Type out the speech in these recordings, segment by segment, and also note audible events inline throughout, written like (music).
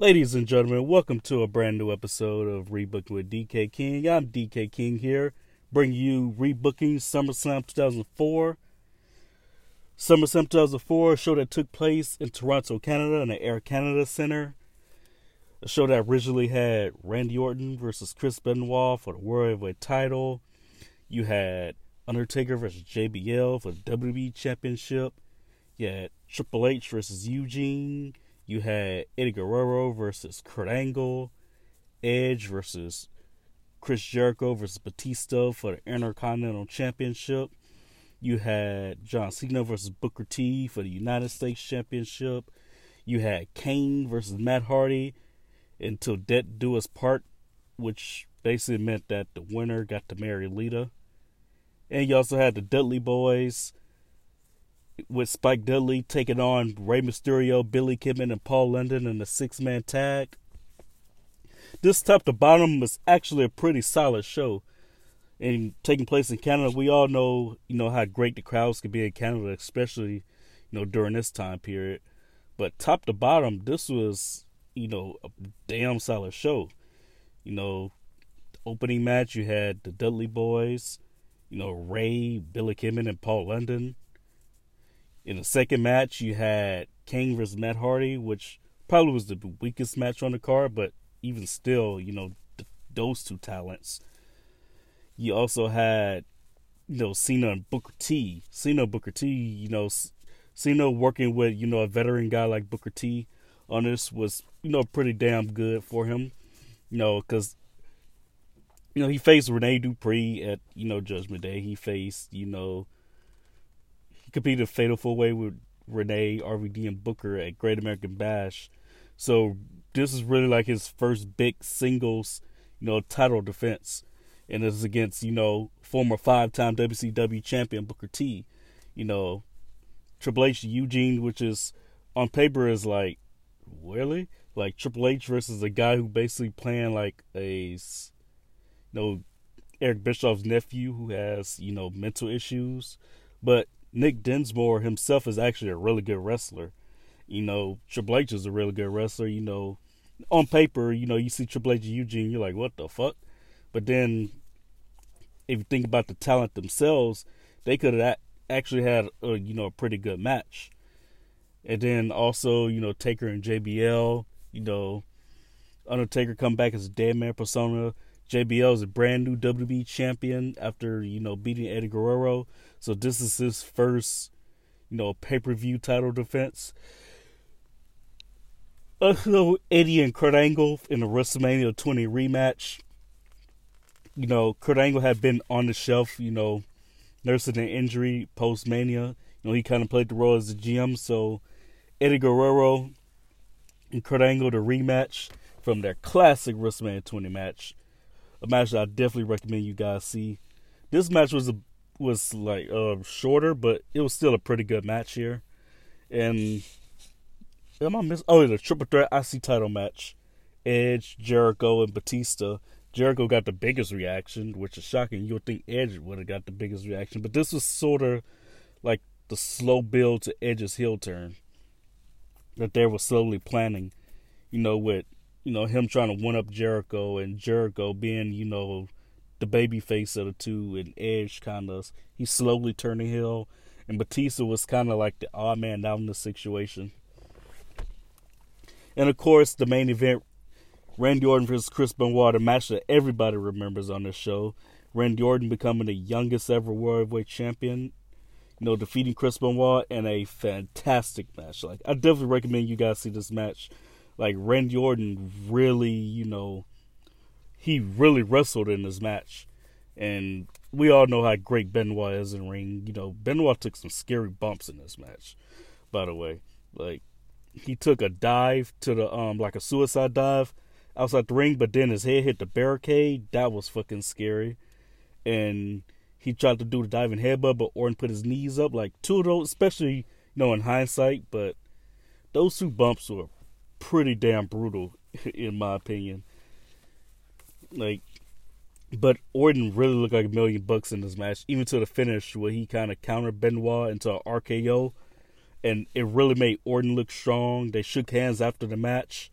Ladies and gentlemen, welcome to a brand new episode of Rebooking with DK King. I'm DK King here, bringing you Rebooking SummerSlam 2004. SummerSlam 2004, a show that took place in Toronto, Canada, in the Air Canada Center. A show that originally had Randy Orton versus Chris Benoit for the World Heavyweight title. You had Undertaker versus JBL for the WWE Championship. You had Triple H versus Eugene. You had Eddie Guerrero versus Kurt Angle, Edge versus Chris Jericho versus Batista for the Intercontinental Championship. You had John Cena versus Booker T for the United States Championship. You had Kane versus Matt Hardy until death do us part, which basically meant that the winner got to marry Lita. And you also had the Dudley Boyz with Spike Dudley taking on Rey Mysterio, Billy Kidman, and Paul London in a six man tag. This top to bottom was actually a pretty solid show. And taking place in Canada, we all know, you know, how great the crowds can be in Canada, especially, you know, during this time period. But top to bottom, this was, you know, a damn solid show. You know, opening match, you had the Dudley Boyz, you know, Rey, Billy Kidman, and Paul London. In the second match, you had Kane versus Matt Hardy, which probably was the weakest match on the card, but even still, you know, th- those two talents. You also had, you know, Cena and Booker T. Cena Booker T, you know, Cena working with, you know, a veteran guy like Booker T on this was, you know, pretty damn good for him. You know, because, you know, he faced Rene Dupree at, you know, Judgment Day. He faced, you know, he competed a fatal four way with Rene, RVD, and Booker at Great American Bash. So this is really like his first big singles, you know, title defense. And this is against, you know, former five time WCW champion Booker T. You know, Triple H Eugene, which is on paper is like really? Like Triple H versus a guy who basically playing like a you know Eric Bischoff's nephew who has, you know, mental issues. But Nick Dinsmore himself is actually a really good wrestler. You know, Triple H is a really good wrestler. You know, on paper, you know, you see Triple H and Eugene, you're like, what the fuck? But then, if you think about the talent themselves, they could have actually had, a, you know, a pretty good match. And then also, you know, Taker and JBL, you know, Undertaker come back as a dead man persona. JBL is a brand new WWE champion after, you know, beating Eddie Guerrero. So this is his first, you know, pay per view title defense. Uh, also, Eddie and Kurt Angle in the WrestleMania 20 rematch. You know, Kurt Angle had been on the shelf, you know, nursing an injury post Mania. You know, he kind of played the role as the GM. So, Eddie Guerrero and Kurt Angle, the rematch from their classic WrestleMania 20 match. A match that I definitely recommend you guys see. This match was a was like uh, shorter, but it was still a pretty good match here. And am I miss? Oh, the triple threat IC title match: Edge, Jericho, and Batista. Jericho got the biggest reaction, which is shocking. You would think Edge would have got the biggest reaction, but this was sort of like the slow build to Edge's heel turn that they were slowly planning. You know, with you know him trying to one up Jericho and Jericho being you know the baby face of the two, and Edge kind of he's slowly turning heel, and Batista was kind of like the odd man out in the situation. And of course, the main event, Randy Orton versus Chris Benoit, a match that everybody remembers on this show. Randy Orton becoming the youngest ever World Heavyweight Champion, you know, defeating Chris Benoit in a fantastic match. Like, I definitely recommend you guys see this match. Like, Randy Orton really, you know, he really wrestled in this match. And we all know how great Benoit is in ring. You know, Benoit took some scary bumps in this match, by the way. Like he took a dive to the um like a suicide dive outside the ring, but then his head hit the barricade. That was fucking scary. And he tried to do the diving headbutt, but Orton put his knees up. Like two of those, especially you know in hindsight, but those two bumps were pretty damn brutal (laughs) in my opinion. Like, but Orton really looked like a million bucks in this match, even to the finish where he kind of countered Benoit into an RKO, and it really made Orton look strong. They shook hands after the match.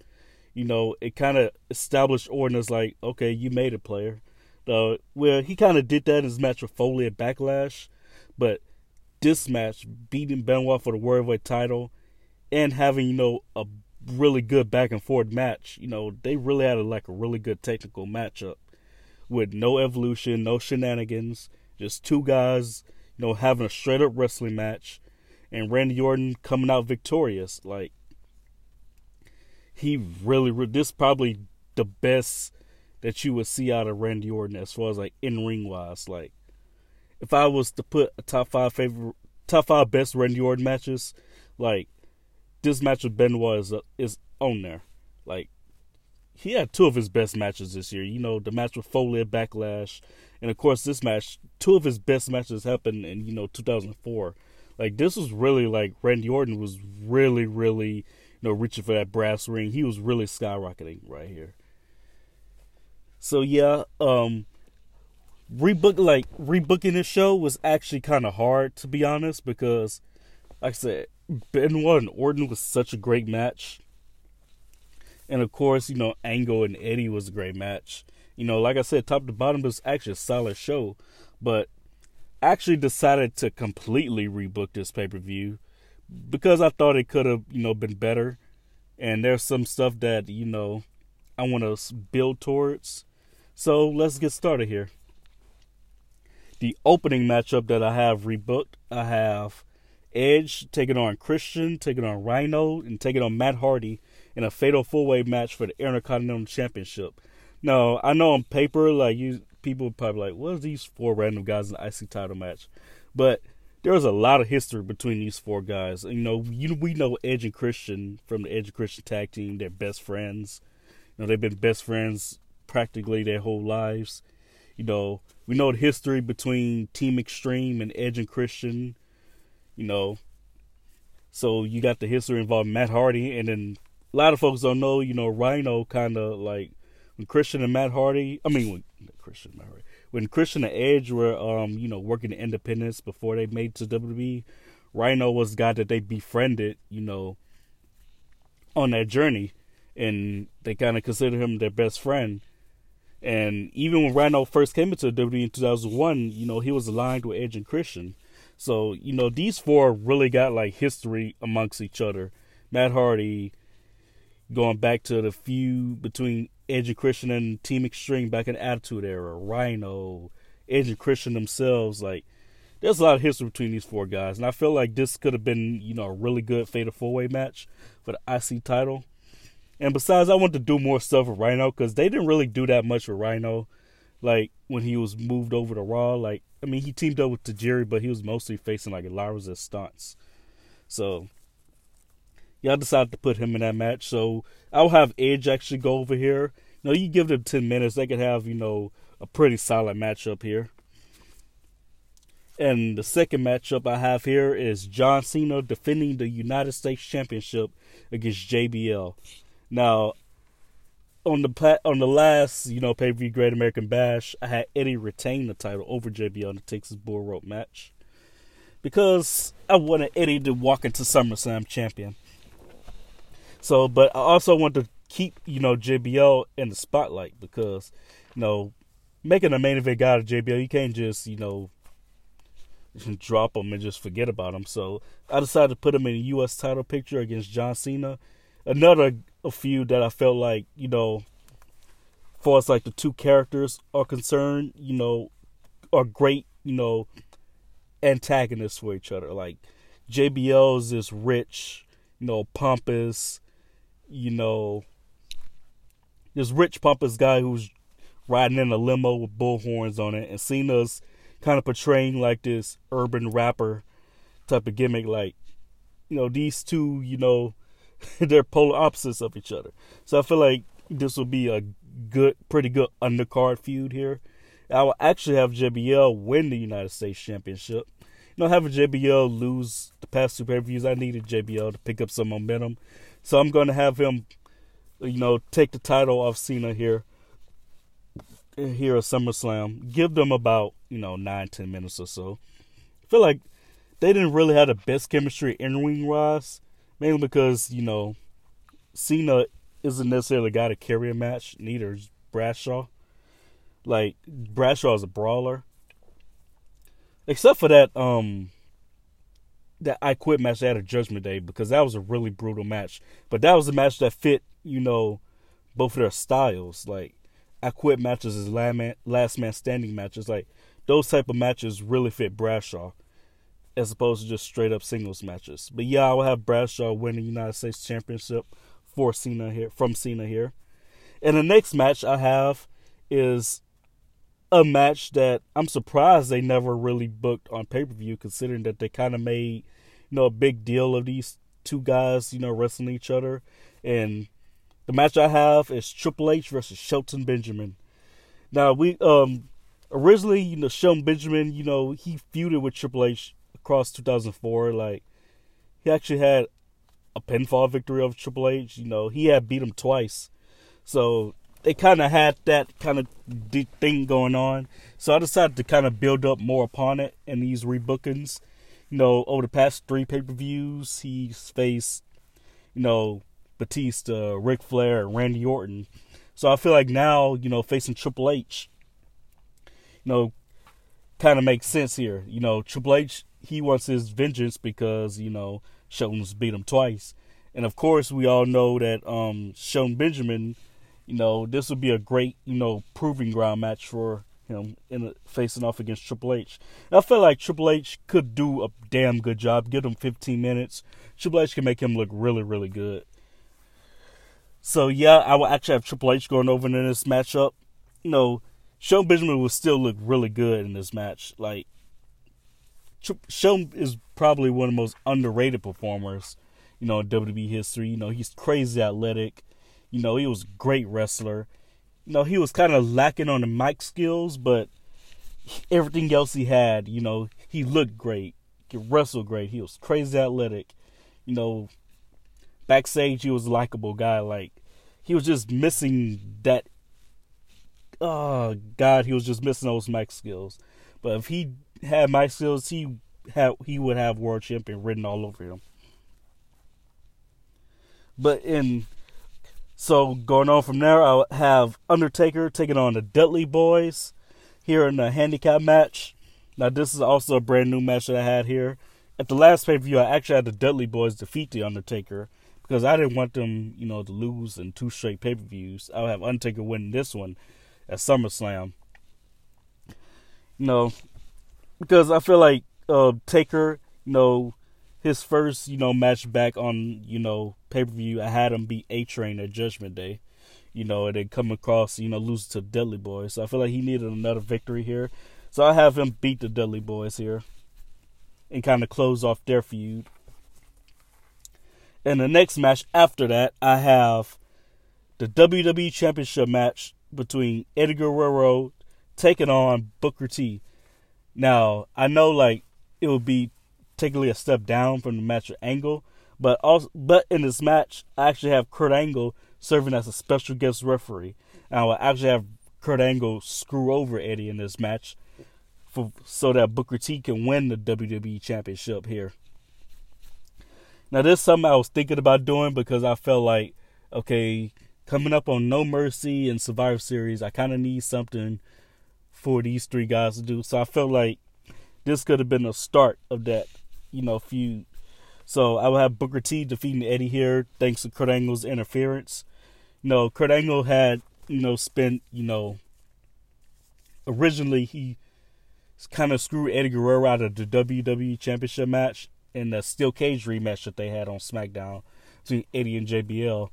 you know, it kind of established Orton as like, okay, you made it, player. Uh, well, he kind of did that in his match with Foley at Backlash, but this match, beating Benoit for the World Heavyweight title, and having you know a really good back and forth match, you know, they really had a, like a really good technical matchup with no evolution, no shenanigans, just two guys, you know, having a straight up wrestling match, and Randy Orton coming out victorious. Like he really, this probably the best that you would see out of Randy Orton as far as like in ring wise. Like if I was to put a top five favorite, top five best Randy Orton matches, like this match with Benoit is uh, is on there. Like he had two of his best matches this year. You know, the match with Foley at Backlash, and of course this match. Two of his best matches happened in you know 2004. Like this was really like Randy Orton was really really you know reaching for that brass ring. He was really skyrocketing right here. So yeah, um rebook like rebooking this show was actually kind of hard to be honest because like I said Benoit and Orton was such a great match. And of course, you know, Angle and Eddie was a great match. You know, like I said, top to bottom was actually a solid show. But actually decided to completely rebook this pay per view because I thought it could have, you know, been better. And there's some stuff that, you know, I want to build towards. So let's get started here. The opening matchup that I have rebooked, I have Edge taking on Christian, taking on Rhino, and taking on Matt Hardy in a fatal four way match for the Intercontinental Championship. Now, I know on paper, like you people probably like, what are these four random guys in the IC title match? But there was a lot of history between these four guys. You know, you, we know Edge and Christian from the Edge and Christian tag team. They're best friends. You know, they've been best friends practically their whole lives. You know, we know the history between Team Extreme and Edge and Christian you know. So you got the history involving Matt Hardy, and then a lot of folks don't know, you know, Rhino kind of like when Christian and Matt Hardy, I mean, when Christian Matt Hardy, when Christian and Edge were, um, you know, working in independence before they made to WWE, Rhino was the guy that they befriended, you know, on that journey, and they kind of considered him their best friend. And even when Rhino first came into WWE in 2001, you know, he was aligned with Edge and Christian. So, you know, these four really got like history amongst each other. Matt Hardy going back to the feud between Edge and Christian and Team Extreme back in Attitude Era, Rhino, Edge and Christian themselves, like there's a lot of history between these four guys. And I feel like this could have been, you know, a really good fatal four way match for the IC title. And besides, I want to do more stuff with Rhino because they didn't really do that much with Rhino. Like when he was moved over to Raw, like I mean, he teamed up with Tajiri, but he was mostly facing like Elias stunts. So y'all decided to put him in that match. So I'll have Edge actually go over here. You know, you give them ten minutes, they could have you know a pretty solid matchup here. And the second matchup I have here is John Cena defending the United States Championship against JBL. Now, on the on the last you know pay per view Great American Bash, I had Eddie retain the title over JBL in the Texas Bull Rope match because I wanted Eddie to walk into SummerSlam champion. So, but I also want to keep you know JBL in the spotlight because you know making a main event guy to JBL, you can't just you know drop him and just forget about him. So I decided to put him in a U.S. title picture against John Cena. Another a few that I felt like, you know, far as like the two characters are concerned, you know, are great, you know, antagonists for each other. Like JBL is this rich, you know, pompous, you know, this rich pompous guy who's riding in a limo with bullhorns on it, and Cena's kind of portraying like this urban rapper type of gimmick. Like, you know, these two, you know, (laughs) they're polar opposites of each other. So I feel like this will be a good, pretty good undercard feud here. I will actually have JBL win the United States Championship. You know, having JBL lose the past two pay per views, I needed JBL to pick up some momentum. So I'm going to have him, you know, take the title off Cena here, here at SummerSlam. Give them about, you know, nine, ten minutes or so. I feel like they didn't really have the best chemistry in ring wise mainly because you know Cena isn't necessarily a guy to carry a match. Neither is Bradshaw. Like Bradshaw is a brawler, except for that um that I quit match at a Judgment Day because that was a really brutal match. But that was a match that fit, you know, both of their styles. Like I quit matches as last man, last man standing matches. Like those type of matches really fit Bradshaw as opposed to just straight up singles matches. But yeah, I will have Bradshaw win the United States Championship for Cena here from Cena here. And the next match I have is a match that I'm surprised they never really booked on pay per view, considering that they kind of made you know a big deal of these two guys you know wrestling each other. And the match I have is Triple H versus Shelton Benjamin. Now we um originally you know Shelton Benjamin you know he feuded with Triple H across 2004. Like he actually had a pinfall victory over Triple H. You know he had beat him twice, so they kind of had that kind of thing going on. So I decided to kind of build up more upon it in these rebookings. You know, over the past three pay per views, he's faced, you know, Batista, Ric Flair, Randy Orton. So I feel like now, you know, facing Triple H, you know, kind of makes sense here. You know, Triple H, he wants his vengeance because, you know, Shelton's beat him twice. And of course, we all know that um Shelton Benjamin you know, this would be a great, you know, proving ground match for him in a, facing off against Triple H. And I feel like Triple H could do a damn good job. Give him 15 minutes. Triple H can make him look really, really good. So yeah, I will actually have Triple H going over in this matchup. You know, Shelton Benjamin will still look really good in this match. Like, Shelton is probably one of the most underrated performers, you know, in WWE history. You know, he's crazy athletic. You know, he was a great wrestler. You know, he was kind of lacking on the mic skills, but everything else he had, you know, he looked great. He wrestled great. He was crazy athletic. You know, backstage he was a likable guy. Like he was just missing that. Oh God, he was just missing those mic skills. But if he had mic skills, he had he would have world champion written all over him. But in so going on from there, I'll have Undertaker taking on the Dudley Boyz here in the handicap match. Now this is also a brand new match that I had here. At the last pay per view, I actually had the Dudley Boyz defeat the Undertaker because I didn't want them, you know, to lose in two straight pay per views. I'll have Undertaker win this one at SummerSlam. You know, because I feel like uh, Taker, you know, his first, you know, match back on, you know, pay per view, I had him beat A Train at Judgment Day. You know, and then come across, you know, lose to Dudley Boyz. So I feel like he needed another victory here. So I have him beat the Dudley Boyz here and kind of close off their feud. And the next match after that, I have the WWE Championship match between Eddie Guerrero taking on Booker T. Now, I know like it would be technically a step down from the match with Angle, but also but in this match, I actually have Kurt Angle serving as a special guest referee. And I will actually have Kurt Angle screw over Eddie in this match for so that Booker T can win the WWE Championship here. Now this is something I was thinking about doing because I felt like okay, coming up on No Mercy and Survivor Series, I kind of need something for these three guys to do. So I felt like this could have been the start of that you know, feud. So I will have Booker T defeating Eddie here thanks to Kurt Angle's interference. You know, Kurt Angle had, you know, spent, you know, originally he kind of screwed Eddie Guerrero out of the WWE Championship match in the steel cage rematch that they had on SmackDown between Eddie and JBL,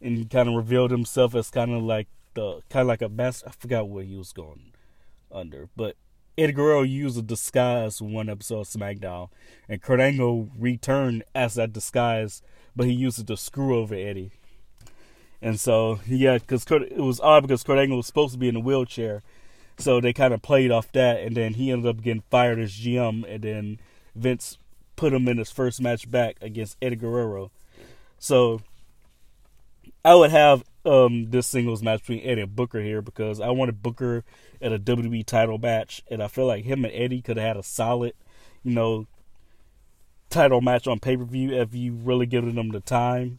and he kind of revealed himself as kind of like the kind of like a master. I forgot where he was going under, but Eddie Guerrero used a disguise one episode of SmackDown, and Kurt Angle returned as that disguise, but he used it to screw over Eddie. And so, yeah, because it was odd because Kurt Angle was supposed to be in a wheelchair, so they kind of played off that, and then he ended up getting fired as GM, and then Vince put him in his first match back against Eddie Guerrero. So I would have um, this singles match between Eddie and Booker here because I wanted Booker at a WWE title match, and I feel like him and Eddie could have had a solid, you know, title match on pay per view if you really given them the time.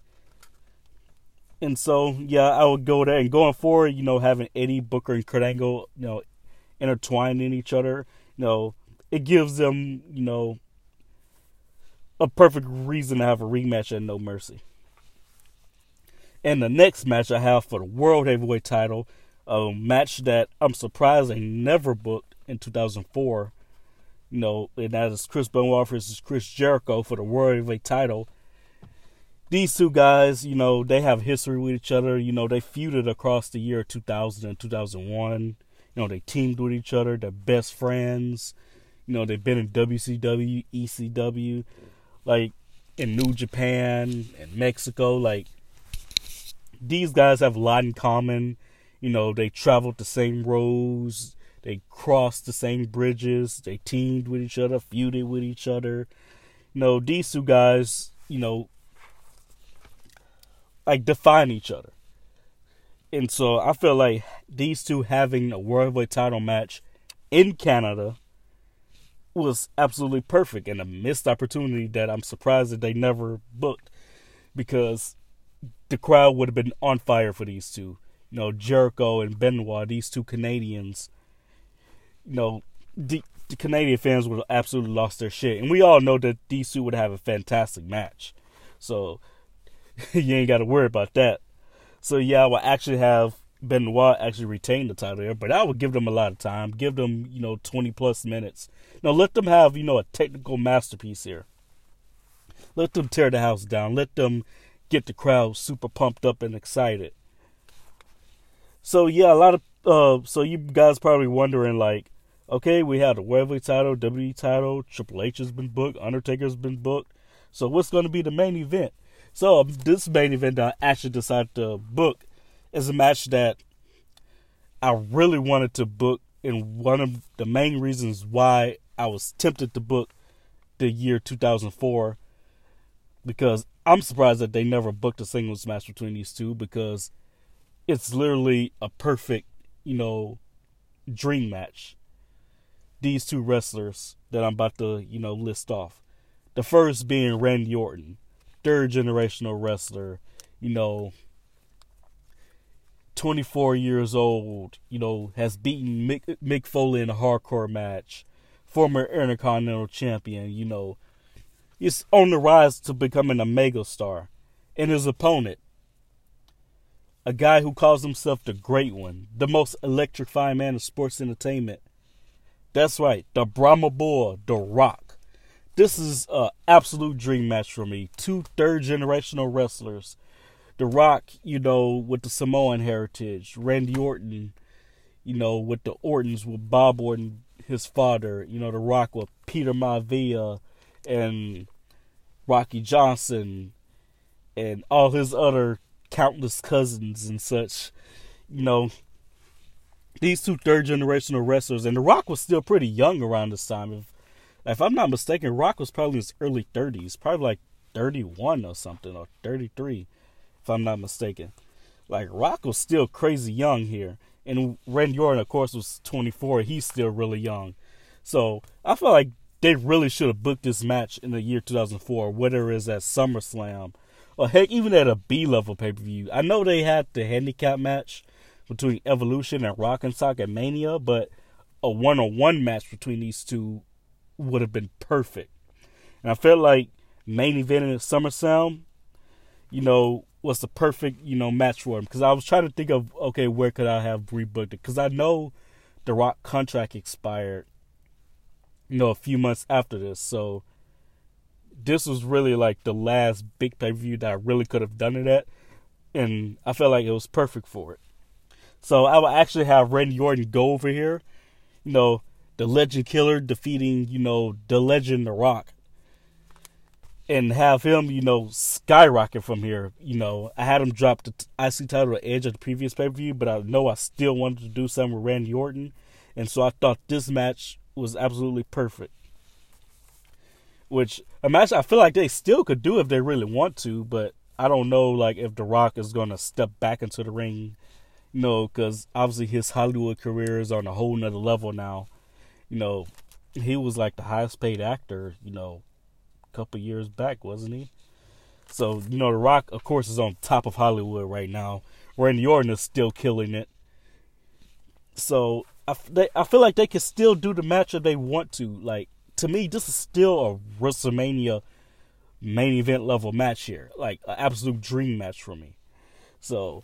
And so, yeah, I would go there. And going forward, you know, having Eddie Booker and Kurt Angle, you know, intertwined in each other, you know, it gives them, you know, a perfect reason to have a rematch at No Mercy. And the next match I have for the World Heavyweight title, a match that I'm surprised they never booked in 2004. You know, and that is Chris Benoit versus Chris Jericho for the World Heavyweight title these two guys, you know, they have history with each other. You know, they feuded across the year 2000 and 2001. You know, they teamed with each other. They're best friends. You know, they've been in WCW, ECW, like in New Japan and Mexico. Like, these guys have a lot in common. You know, they traveled the same roads. They crossed the same bridges. They teamed with each other, feuded with each other. You know, these two guys, you know, like define each other. And so I feel like these two having a world heavyweight title match in Canada was absolutely perfect and a missed opportunity that I'm surprised that they never booked because the crowd would have been on fire for these two. You know, Jericho and Benoit, these two Canadians. You know, the, the Canadian fans would have absolutely lost their shit. And we all know that these two would have a fantastic match. So (laughs) you ain't got to worry about that. So yeah, I will actually have Benoit actually retain the title there, but I would give them a lot of time. Give them, you know, 20 plus minutes. Now let them have, you know, a technical masterpiece here. Let them tear the house down. Let them get the crowd super pumped up and excited. So yeah, a lot of uh so you guys probably wondering like, okay, we have the Weatherly title, WWE title, Triple H has been booked, Undertaker's been booked. So what's gonna be the main event? So um, this main event that I actually decided to book is a match that I really wanted to book, and one of the main reasons why I was tempted to book the year 2004 because I'm surprised that they never booked a singles match between these two because it's literally a perfect, you know, dream match. These two wrestlers that I'm about to, you know, list off. The first being Randy Orton third generational wrestler, you know, 24 years old, you know, has beaten Mick, Mick Foley in a hardcore match, former Intercontinental Champion, you know, he's on the rise to becoming a megastar. And his opponent, a guy who calls himself the Great One, the most electrifying man of sports entertainment. That's right, the Brahma Bull, The Rock this is an absolute dream match for me. Two third generational wrestlers. The Rock, you know, with the Samoan heritage. Randy Orton, you know, with the Ortons, with Bob Orton, his father. You know, The Rock with Peter Maivia and Rocky Johnson and all his other countless cousins and such. You know, these two third generational wrestlers, and The Rock was still pretty young around this time. If if I'm not mistaken, Rock was probably in his early 30s, probably like 31 or something, or 33, if I'm not mistaken. Like Rock was still crazy young here, and Randy Orton, of course, was 24. He's still really young, so I feel like they really should have booked this match in the year 2004, whether it's at SummerSlam or heck, even at a B level pay per view. I know they had the handicap match between Evolution and Rock and Sock at Mania, but a one on one match between these two would have been perfect. And I felt like main event in SummerSlam, you know, was the perfect, you know, match for him. Because I was trying to think of, okay, where could I have rebooked it? Because I know The Rock contract expired, you know, a few months after this. So this was really like the last big pay per view that I really could have done it at. And I felt like it was perfect for it. So I would actually have Randy Orton go over here, you know, the Legend Killer defeating, you know, the Legend The Rock. And have him, you know, skyrocket from here. You know, I had him drop the IC title at Edge of the previous pay per view, but I know I still wanted to do something with Randy Orton. And so I thought this match was absolutely perfect. Which, imagine I feel like they still could do if they really want to, but I don't know, like, if The Rock is to step back into the ring, you know, because obviously his Hollywood career is on a whole nother level now you know, he was like the highest paid actor, you know, a couple years back, wasn't he? So you know, The Rock, of course, is on top of Hollywood right now. Randy Orton is still killing it. So I, they, I feel like they can still do the match if they want to. Like to me, this is still a WrestleMania main event level match here, like an absolute dream match for me. So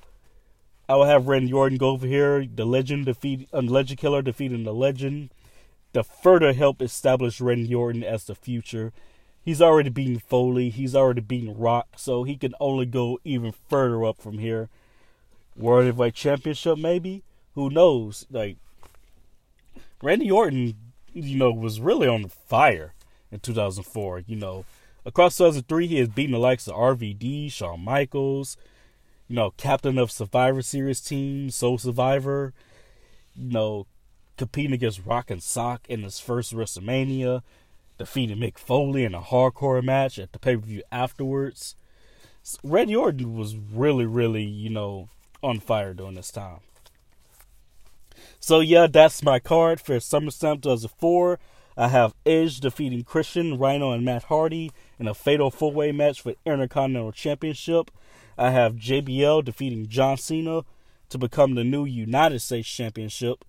I will have Randy Orton go over here, the Legend defeat, uh, Legend Killer defeating the Legend, to further help establish Randy Orton as the future. He's already beaten Foley, he's already beaten Rock, so he can only go even further up from here. World Heavyweight Championship, maybe? Who knows? Like Randy Orton, you know, was really on fire in 2004. You know, across 2003, he has beaten the likes of RVD, Shawn Michaels, you know, captain of Survivor Series team, Sole Survivor, you know, competing against Rock and Sock in his first WrestleMania, defeating Mick Foley in a hardcore match at the pay per view afterwards. Randy Orton was really, really, you know, on fire during this time. So yeah, that's my card for SummerSlam 2004. I have Edge defeating Christian, Rhino, and Matt Hardy in a fatal four-way match for Intercontinental Championship. I have JBL defeating John Cena to become the new United States Championship.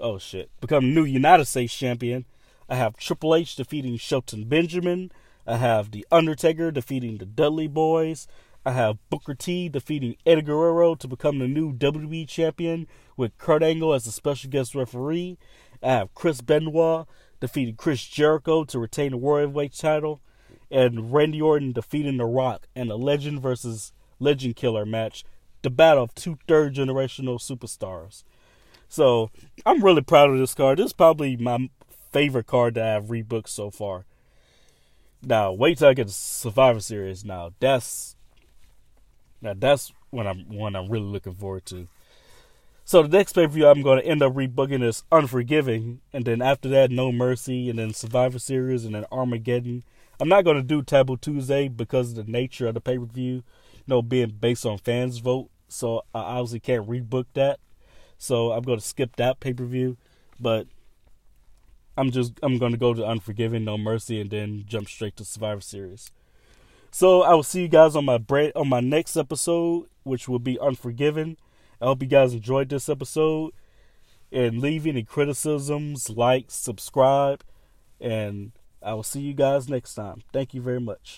Oh shit, become new United States Champion. I have Triple H defeating Shelton Benjamin. I have The Undertaker defeating the Dudley Boyz. I have Booker T defeating Eddie Guerrero to become the new WWE champion with Kurt Angle as a special guest referee. I have Chris Benoit defeating Chris Jericho to retain the World Heavyweight title. And Randy Orton defeating The Rock in a Legend versus Legend Killer match. The battle of two third generational superstars. So I'm really proud of this card. This is probably my favorite card that I've rebooked so far. Now wait till I get the Survivor Series. Now that's now that's what I'm one I'm really looking forward to. So the next pay per view I'm going to end up rebooking is Unforgiving, and then after that No Mercy, and then Survivor Series, and then Armageddon. I'm not going to do Taboo Tuesday because of the nature of the pay per view, you know, being based on fans' vote. So I obviously can't rebook that. So I'm going to skip that pay per view, but I'm just I'm going to go to Unforgiving, No Mercy, and then jump straight to Survivor Series. So I will see you guys on my break on my next episode, which will be Unforgiven. I hope you guys enjoyed this episode. And leave any criticisms, like, subscribe, and I will see you guys next time. Thank you very much.